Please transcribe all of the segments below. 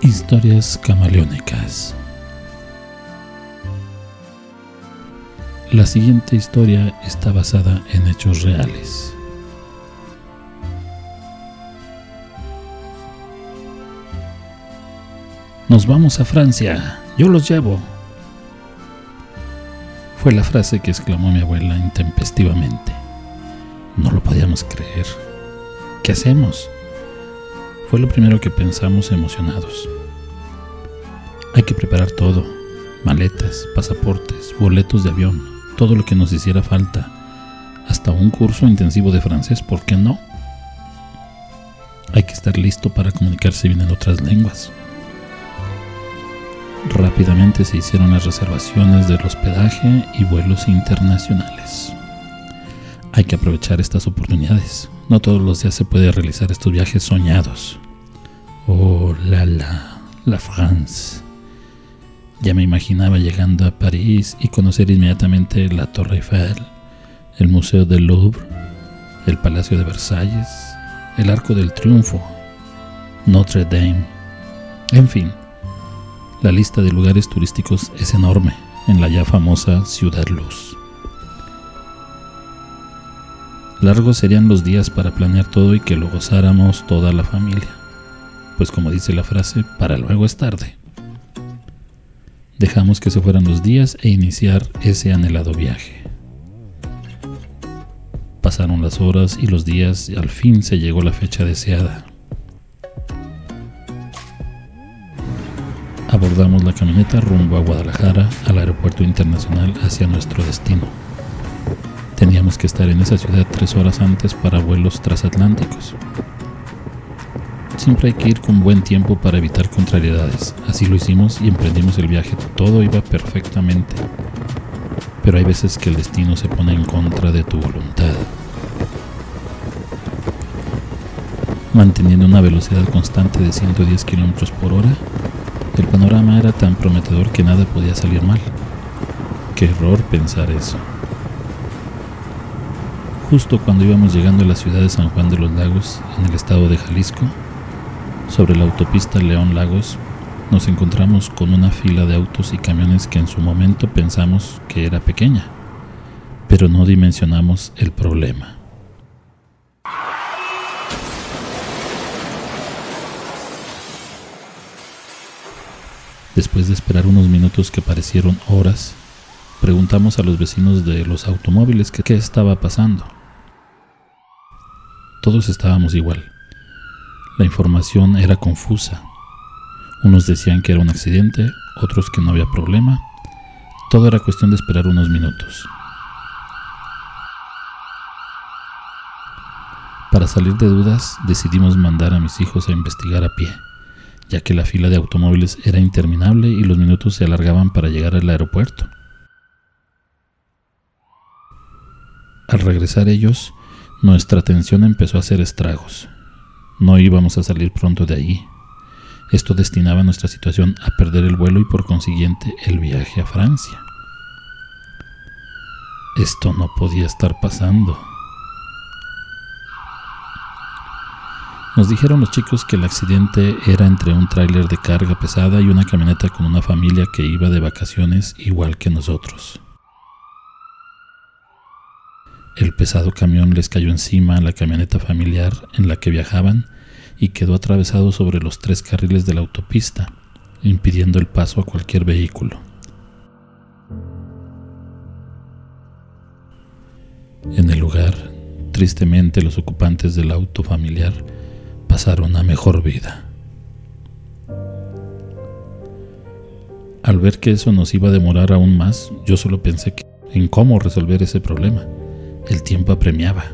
Historias camaleónicas. La siguiente historia está basada en hechos reales. Nos vamos a Francia, yo los llevo. Fue la frase que exclamó mi abuela intempestivamente. No lo podíamos creer. ¿Qué hacemos? Fue lo primero que pensamos emocionados. Hay que preparar todo, maletas, pasaportes, boletos de avión, todo lo que nos hiciera falta, hasta un curso intensivo de francés, ¿por qué no? Hay que estar listo para comunicarse bien en otras lenguas. Rápidamente se hicieron las reservaciones del hospedaje y vuelos internacionales. Hay que aprovechar estas oportunidades. No todos los días se puede realizar estos viajes soñados. Oh, la la, la France. Ya me imaginaba llegando a París y conocer inmediatamente la Torre Eiffel, el Museo del Louvre, el Palacio de Versalles, el Arco del Triunfo, Notre Dame. En fin, la lista de lugares turísticos es enorme en la ya famosa Ciudad Luz. Largos serían los días para planear todo y que lo gozáramos toda la familia pues como dice la frase, para luego es tarde. Dejamos que se fueran los días e iniciar ese anhelado viaje. Pasaron las horas y los días y al fin se llegó la fecha deseada. Abordamos la camioneta rumbo a Guadalajara, al aeropuerto internacional hacia nuestro destino. Teníamos que estar en esa ciudad tres horas antes para vuelos transatlánticos. Siempre hay que ir con buen tiempo para evitar contrariedades. Así lo hicimos y emprendimos el viaje. Todo iba perfectamente. Pero hay veces que el destino se pone en contra de tu voluntad. Manteniendo una velocidad constante de 110 km por hora, el panorama era tan prometedor que nada podía salir mal. Qué error pensar eso. Justo cuando íbamos llegando a la ciudad de San Juan de los Lagos, en el estado de Jalisco, sobre la autopista León Lagos nos encontramos con una fila de autos y camiones que en su momento pensamos que era pequeña, pero no dimensionamos el problema. Después de esperar unos minutos que parecieron horas, preguntamos a los vecinos de los automóviles qué estaba pasando. Todos estábamos igual la información era confusa. Unos decían que era un accidente, otros que no había problema. Todo era cuestión de esperar unos minutos. Para salir de dudas, decidimos mandar a mis hijos a investigar a pie, ya que la fila de automóviles era interminable y los minutos se alargaban para llegar al aeropuerto. Al regresar ellos, nuestra atención empezó a hacer estragos. No íbamos a salir pronto de allí. Esto destinaba nuestra situación a perder el vuelo y por consiguiente el viaje a Francia. Esto no podía estar pasando. Nos dijeron los chicos que el accidente era entre un tráiler de carga pesada y una camioneta con una familia que iba de vacaciones igual que nosotros. El pesado camión les cayó encima a la camioneta familiar en la que viajaban y quedó atravesado sobre los tres carriles de la autopista, impidiendo el paso a cualquier vehículo. En el lugar, tristemente los ocupantes del auto familiar pasaron a mejor vida. Al ver que eso nos iba a demorar aún más, yo solo pensé en cómo resolver ese problema. El tiempo apremiaba.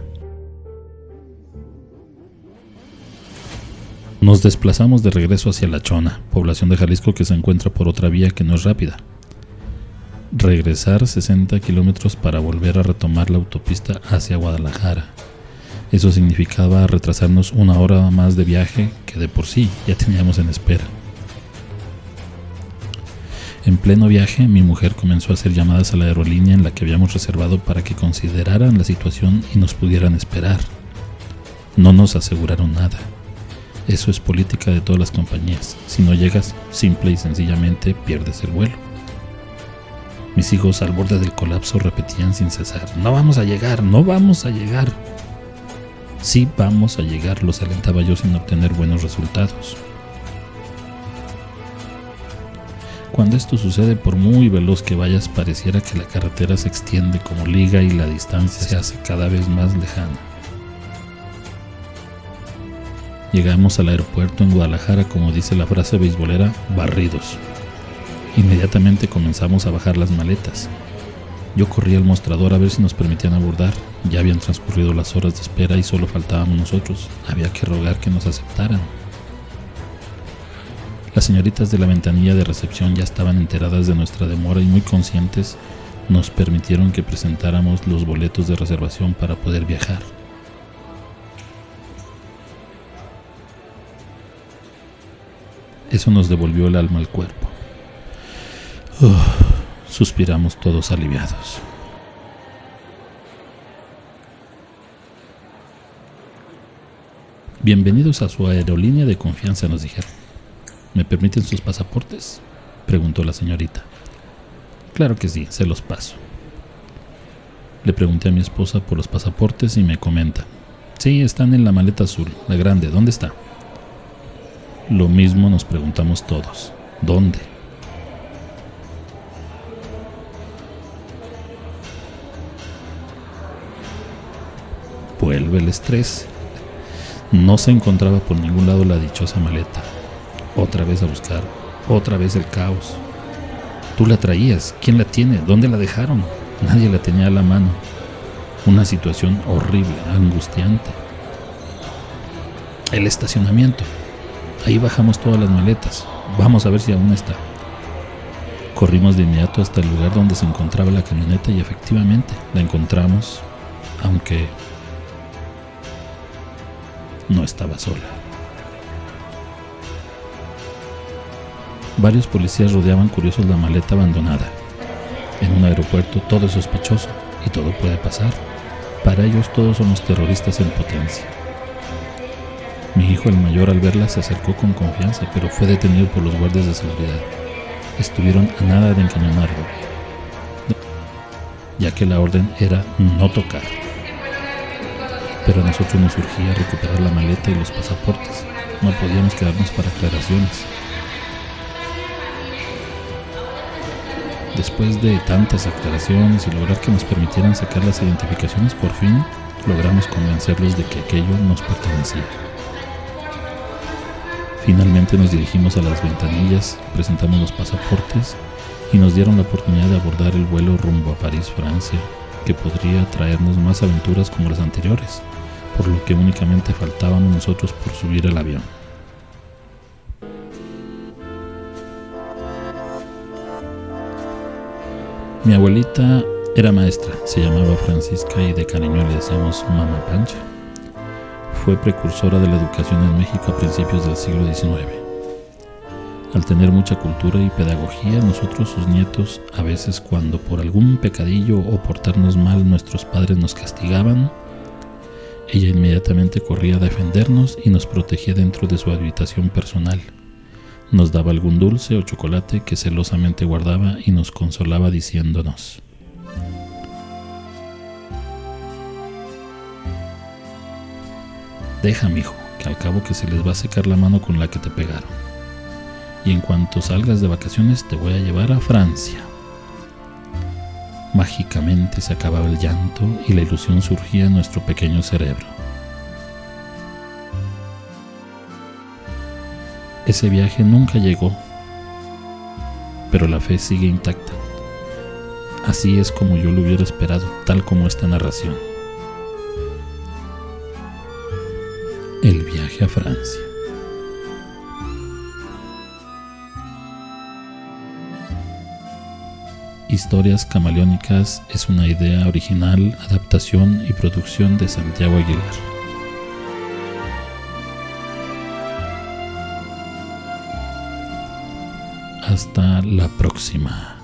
Nos desplazamos de regreso hacia La Chona, población de Jalisco que se encuentra por otra vía que no es rápida. Regresar 60 kilómetros para volver a retomar la autopista hacia Guadalajara. Eso significaba retrasarnos una hora más de viaje que de por sí ya teníamos en espera. En pleno viaje, mi mujer comenzó a hacer llamadas a la aerolínea en la que habíamos reservado para que consideraran la situación y nos pudieran esperar. No nos aseguraron nada. Eso es política de todas las compañías. Si no llegas, simple y sencillamente pierdes el vuelo. Mis hijos al borde del colapso repetían sin cesar, no vamos a llegar, no vamos a llegar. Sí vamos a llegar, los alentaba yo sin obtener buenos resultados. Cuando esto sucede, por muy veloz que vayas, pareciera que la carretera se extiende como liga y la distancia se hace cada vez más lejana. Llegamos al aeropuerto en Guadalajara, como dice la frase beisbolera, barridos. Inmediatamente comenzamos a bajar las maletas. Yo corrí al mostrador a ver si nos permitían abordar. Ya habían transcurrido las horas de espera y solo faltábamos nosotros. Había que rogar que nos aceptaran. Las señoritas de la ventanilla de recepción ya estaban enteradas de nuestra demora y muy conscientes nos permitieron que presentáramos los boletos de reservación para poder viajar. Eso nos devolvió el alma al cuerpo. suspiramos todos aliviados. Bienvenidos a su aerolínea de confianza, nos dijeron. ¿Me permiten sus pasaportes? preguntó la señorita. Claro que sí, se los paso. Le pregunté a mi esposa por los pasaportes y me comenta. Sí, están en la maleta azul, la grande. ¿Dónde está? Lo mismo nos preguntamos todos. ¿Dónde? Vuelve el estrés. No se encontraba por ningún lado la dichosa maleta otra vez a buscar, otra vez el caos. Tú la traías, ¿quién la tiene? ¿Dónde la dejaron? Nadie la tenía a la mano. Una situación horrible, angustiante. El estacionamiento. Ahí bajamos todas las maletas. Vamos a ver si aún está. Corrimos de inmediato hasta el lugar donde se encontraba la camioneta y efectivamente la encontramos, aunque no estaba sola. Varios policías rodeaban curiosos la maleta abandonada. En un aeropuerto todo es sospechoso y todo puede pasar. Para ellos todos somos terroristas en potencia. Mi hijo el mayor al verla se acercó con confianza, pero fue detenido por los guardias de seguridad. Estuvieron a nada de encañonarlo, ya que la orden era no tocar. Pero a nosotros nos surgía recuperar la maleta y los pasaportes. No podíamos quedarnos para aclaraciones. Después de tantas aclaraciones y lograr que nos permitieran sacar las identificaciones, por fin logramos convencerlos de que aquello nos pertenecía. Finalmente nos dirigimos a las ventanillas, presentamos los pasaportes y nos dieron la oportunidad de abordar el vuelo rumbo a París, Francia, que podría traernos más aventuras como las anteriores, por lo que únicamente faltábamos nosotros por subir al avión. Mi abuelita era maestra, se llamaba Francisca y de cariño le decíamos Mamá Pancha. Fue precursora de la educación en México a principios del siglo XIX. Al tener mucha cultura y pedagogía, nosotros sus nietos, a veces cuando por algún pecadillo o portarnos mal nuestros padres nos castigaban, ella inmediatamente corría a defendernos y nos protegía dentro de su habitación personal nos daba algún dulce o chocolate que celosamente guardaba y nos consolaba diciéndonos, Deja, hijo, que al cabo que se les va a secar la mano con la que te pegaron. Y en cuanto salgas de vacaciones te voy a llevar a Francia. Mágicamente se acababa el llanto y la ilusión surgía en nuestro pequeño cerebro. Ese viaje nunca llegó, pero la fe sigue intacta. Así es como yo lo hubiera esperado, tal como esta narración. El viaje a Francia. Historias Camaleónicas es una idea original, adaptación y producción de Santiago Aguilar. Hasta la próxima.